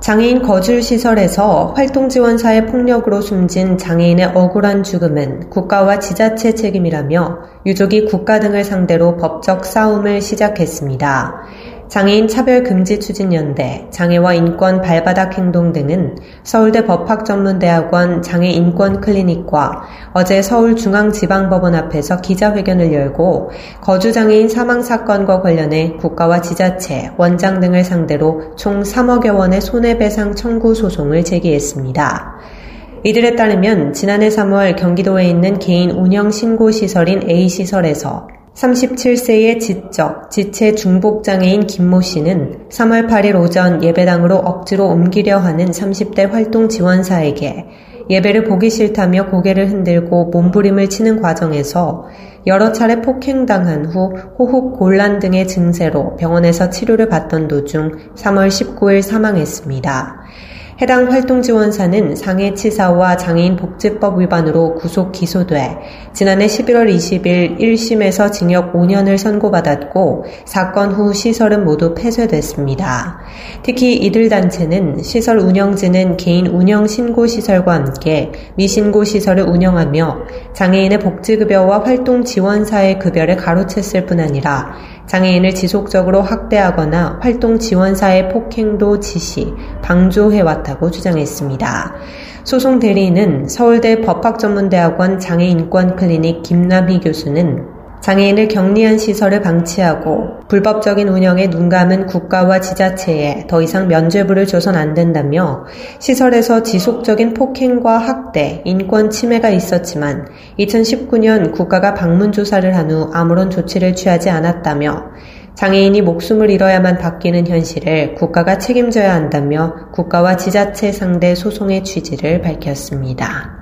장애인 거주시설에서 활동지원사의 폭력으로 숨진 장애인의 억울한 죽음은 국가와 지자체 책임이라며 유족이 국가 등을 상대로 법적 싸움을 시작했습니다. 장애인 차별 금지 추진 연대, 장애와 인권 발바닥 행동 등은 서울대 법학전문대학원 장애 인권 클리닉과 어제 서울중앙지방법원 앞에서 기자회견을 열고 거주 장애인 사망 사건과 관련해 국가와 지자체, 원장 등을 상대로 총 3억여 원의 손해배상 청구 소송을 제기했습니다. 이들에 따르면 지난해 3월 경기도에 있는 개인 운영 신고 시설인 A시설에서 37세의 지적, 지체 중복장애인 김모 씨는 3월 8일 오전 예배당으로 억지로 옮기려 하는 30대 활동 지원사에게 예배를 보기 싫다며 고개를 흔들고 몸부림을 치는 과정에서 여러 차례 폭행당한 후 호흡 곤란 등의 증세로 병원에서 치료를 받던 도중 3월 19일 사망했습니다. 해당 활동 지원사는 상해치사와 장애인복지법 위반으로 구속 기소돼 지난해 11월 20일 1심에서 징역 5년을 선고받았고 사건 후 시설은 모두 폐쇄됐습니다. 특히 이들 단체는 시설 운영진은 개인 운영 신고 시설과 함께 미신고 시설을 운영하며 장애인의 복지급여와 활동 지원사의 급여를 가로챘을 뿐 아니라 장애인을 지속적으로 학대하거나 활동 지원사의 폭행도 지시, 방조해왔다고 주장했습니다. 소송 대리인은 서울대 법학전문대학원 장애인권 클리닉 김남희 교수는 장애인을 격리한 시설을 방치하고 불법적인 운영에 눈감은 국가와 지자체에 더 이상 면죄부를 줘선 안 된다며 시설에서 지속적인 폭행과 학대, 인권 침해가 있었지만 2019년 국가가 방문 조사를 한 후 아무런 조치를 취하지 않았다며 장애인이 목숨을 잃어야만 바뀌는 현실을 국가가 책임져야 한다며 국가와 지자체 상대 소송의 취지를 밝혔습니다.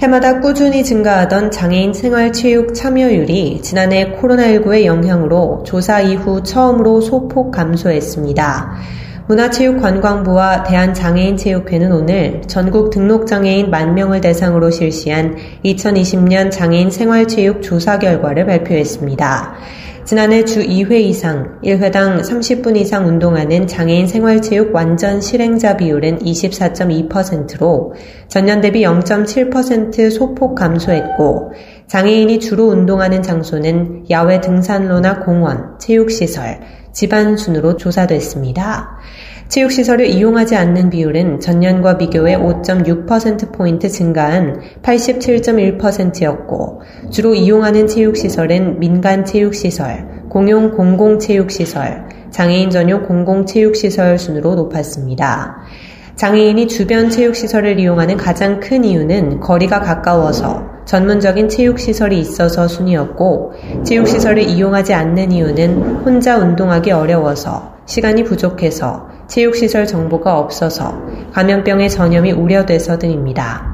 해마다 꾸준히 증가하던 장애인 생활 체육 참여율이 지난해 코로나19의 영향으로 조사 이후 처음으로 소폭 감소했습니다. 문화체육관광부와 대한장애인체육회는 오늘 전국 등록장애인 만 명을 대상으로 실시한 2020년 장애인 생활체육 조사 결과를 발표했습니다. 지난해 주 2회 이상 1회당 30분 이상 운동하는 장애인 생활체육 완전 실행자 비율은 24.2%로 전년 대비 0.7% 소폭 감소했고 장애인이 주로 운동하는 장소는 야외 등산로나 공원, 체육시설, 집안 순으로 조사됐습니다. 체육시설을 이용하지 않는 비율은 전년과 비교해 5.6%포인트 증가한 87.1%였고, 주로 이용하는 체육시설은 민간 체육시설, 공용 공공체육시설, 장애인 전용 공공체육시설 순으로 높았습니다. 장애인이 주변 체육시설을 이용하는 가장 큰 이유는 거리가 가까워서 전문적인 체육시설이 있어서 순이었고, 체육시설을 이용하지 않는 이유는 혼자 운동하기 어려워서, 시간이 부족해서, 체육시설 정보가 없어서, 감염병의 전염이 우려돼서 등입니다.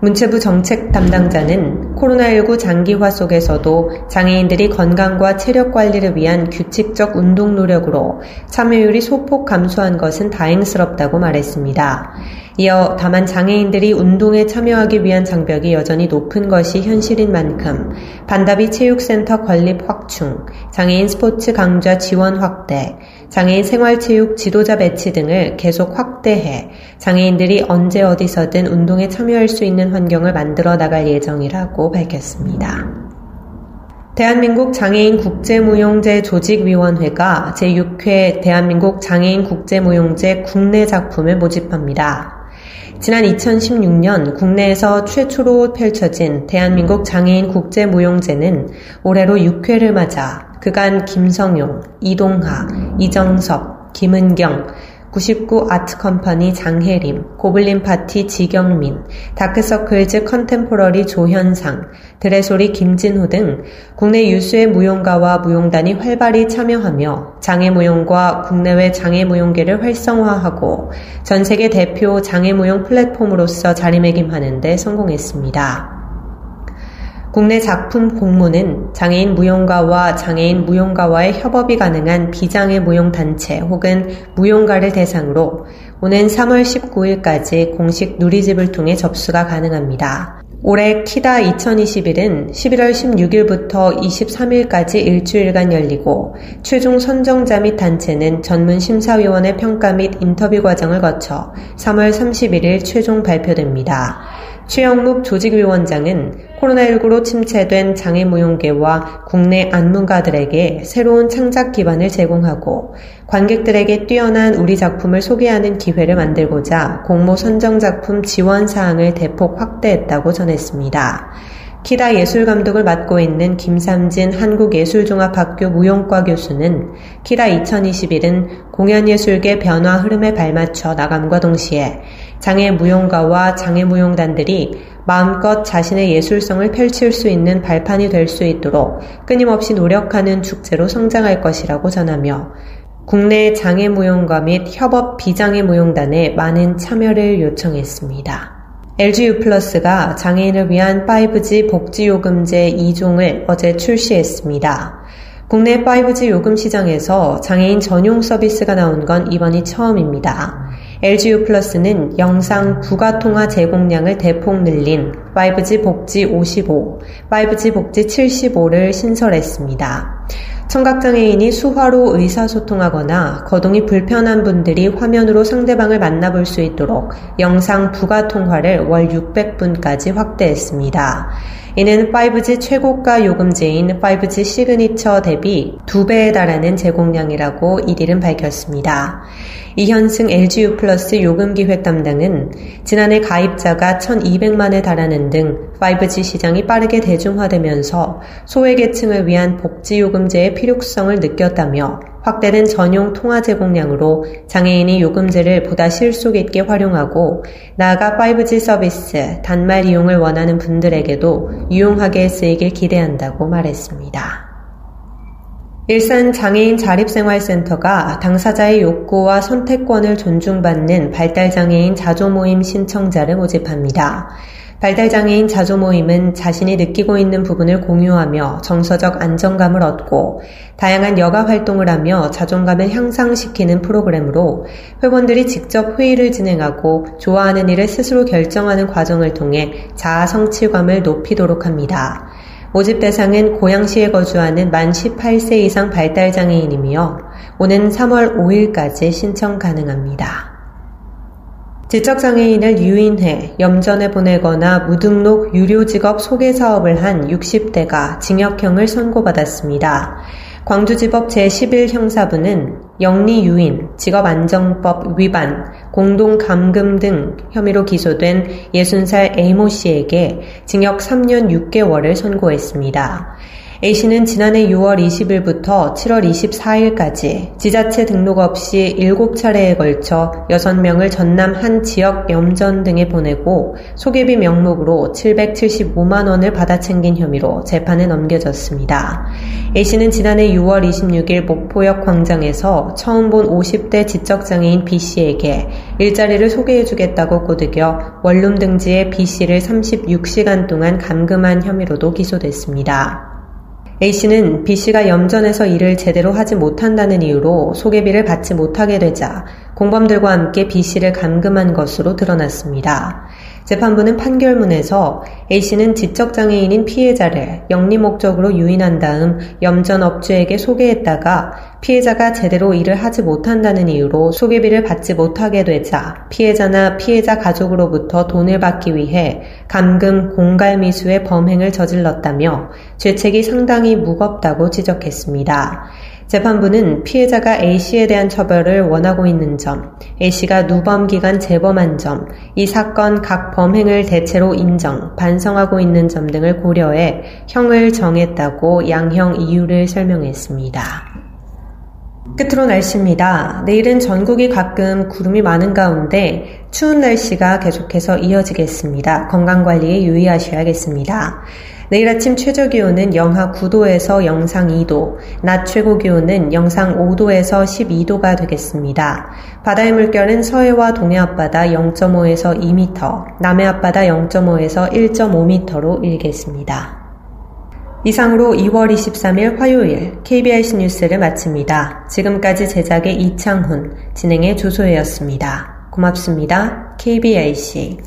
문체부 정책 담당자는 코로나19 장기화 속에서도 장애인들이 건강과 체력 관리를 위한 규칙적 운동 노력으로 참여율이 소폭 감소한 것은 다행스럽다고 말했습니다. 이어 다만 장애인들이 운동에 참여하기 위한 장벽이 여전히 높은 것이 현실인 만큼 반다비 체육센터 건립 확충, 장애인 스포츠 강좌 지원 확대, 장애인 생활체육 지도자 배치 등을 계속 확대해 장애인들이 언제 어디서든 운동에 참여할 수 있는 환경을 만들어 나갈 예정이라 고 밝혔습니다. 대한민국 장애인 국제무용제 조직위원회가 제6회 대한민국 장애인 국제무용제 국내 작품을 모집합니다. 지난 2016년 국내에서 최초로 펼쳐진 대한민국 장애인 국제무용제는 올해로 6회를 맞아 그간 김성용, 이동하, 이정섭, 김은경, 99 아트컴퍼니 장혜림, 고블린 파티 지경민, 다크서클즈 컨템포러리 조현상, 드레소리 김진호 등 국내 유수의 무용가와 무용단이 활발히 참여하며 장애무용과 국내외 장애무용계를 활성화하고 전 세계 대표 장애무용 플랫폼으로서 자리매김하는 데 성공했습니다. 국내 작품 공모는 장애인 무용가와 장애인 무용가와의 협업이 가능한 비장애 무용단체 혹은 무용가를 대상으로 오는 3월 19일까지 공식 누리집을 통해 접수가 가능합니다. 올해 키다 2021은 11월 16일부터 23일까지 일주일간 열리고 최종 선정자 및 단체는 전문 심사위원회 평가 및 인터뷰 과정을 거쳐 3월 31일 최종 발표됩니다. 최영묵 조직위원장은 코로나19로 침체된 장애무용계와 국내 안문가들에게 새로운 창작 기반을 제공하고 관객들에게 뛰어난 우리 작품을 소개하는 기회를 만들고자 공모 선정 작품 지원 사항을 대폭 확대했다고 전했습니다. 키다 예술 감독을 맡고 있는 김삼진 한국예술종합학교 무용과 교수는 키다 2021은 공연예술계 변화 흐름에 발맞춰 나감과 동시에 장애 무용가와 장애 무용단들이 마음껏 자신의 예술성을 펼칠 수 있는 발판이 될 수 있도록 끊임없이 노력하는 축제로 성장할 것이라고 전하며 국내 장애 무용가 및 협업 비장애 무용단에 많은 참여를 요청했습니다. LGU 플러스가 장애인을 위한 5G 복지 요금제 2종을 어제 출시했습니다. 국내 5G 요금 시장에서 장애인 전용 서비스가 나온 건 이번이 처음입니다. LGU 플러스는 영상 부가통화 제공량을 대폭 늘린 5G 복지 55, 5G 복지 75를 신설했습니다. 청각장애인이 수화로 의사소통하거나 거동이 불편한 분들이 화면으로 상대방을 만나볼 수 있도록 영상 부가 통화를 월 600분까지 확대했습니다. 이는 5G 최고가 요금제인 5G 시그니처 대비 2배에 달하는 제공량이라고 이들은 밝혔습니다. 이현승 LGU 플러스 요금기획 담당은 지난해 가입자가 1200만에 달하는 등 5G 시장이 빠르게 대중화되면서 소외계층을 위한 복지요금제의 필요성을 느꼈다며 확대된 전용 통화 제공량으로 장애인이 요금제를 보다 실속 있게 활용하고 나아가 5G 서비스, 단말 이용을 원하는 분들에게도 유용하게 쓰이길 기대한다고 말했습니다. 일산 장애인 자립생활센터가 당사자의 욕구와 선택권을 존중받는 발달장애인 자조모임 신청자를 모집합니다. 발달장애인 자조모임은 자신이 느끼고 있는 부분을 공유하며 정서적 안정감을 얻고 다양한 여가 활동을 하며 자존감을 향상시키는 프로그램으로 회원들이 직접 회의를 진행하고 좋아하는 일을 스스로 결정하는 과정을 통해 자아 성취감을 높이도록 합니다. 모집 대상은 고양시에 거주하는 만 18세 이상 발달장애인이며 오는 3월 5일까지 신청 가능합니다. 지적장애인을 유인해 염전에 보내거나 무등록 유료직업 소개 사업을 한 60대가 징역형을 선고받았습니다. 광주지법 제11형사부는 영리 유인, 직업안정법 위반, 공동감금 등 혐의로 기소된 60살 A모 씨에게 징역 3년 6개월을 선고했습니다. A씨는 지난해 6월 20일부터 7월 24일까지 지자체 등록 없이 7차례에 걸쳐 6명을 전남 한 지역 염전 등에 보내고 소개비 명목으로 775만 원을 받아 챙긴 혐의로 재판에 넘겨졌습니다. A씨는 지난해 6월 26일 목포역 광장에서 처음 본 50대 지적장애인 B씨에게 일자리를 소개해주겠다고 꼬드겨 원룸 등지에 B씨를 36시간 동안 감금한 혐의로도 기소됐습니다. A씨는 B씨가 염전에서 일을 제대로 하지 못한다는 이유로 소개비를 받지 못하게 되자 공범들과 함께 B씨를 감금한 것으로 드러났습니다. 재판부는 판결문에서 A씨는 지적장애인인 피해자를 영리 목적으로 유인한 다음 염전 업주에게 소개했다가 피해자가 제대로 일을 하지 못한다는 이유로 소개비를 받지 못하게 되자 피해자나 피해자 가족으로부터 돈을 받기 위해 감금 공갈미수의 범행을 저질렀다며 죄책이 상당히 무겁다고 지적했습니다. 재판부는 피해자가 A씨에 대한 처벌을 원하고 있는 점, A씨가 누범 기간 재범한 점, 이 사건 각 범행을 대체로 인정, 반성하고 있는 점 등을 고려해 형을 정했다고 양형 이유를 설명했습니다. 끝으로 날씨입니다. 내일은 전국이 가끔 구름이 많은 가운데 추운 날씨가 계속해서 이어지겠습니다. 건강관리에 유의하셔야겠습니다. 내일 아침 최저 기온은 영하 9도에서 영상 2도, 낮 최고 기온은 영상 5도에서 12도가 되겠습니다. 바다의 물결은 서해와 동해 앞바다 0.5에서 2m, 남해 앞바다 0.5에서 1.5m로 일겠습니다. 이상으로 2월 23일 화요일 KBS 뉴스를 마칩니다. 지금까지 제작의 이창훈, 진행의 조소혜였습니다. 고맙습니다. KBIC.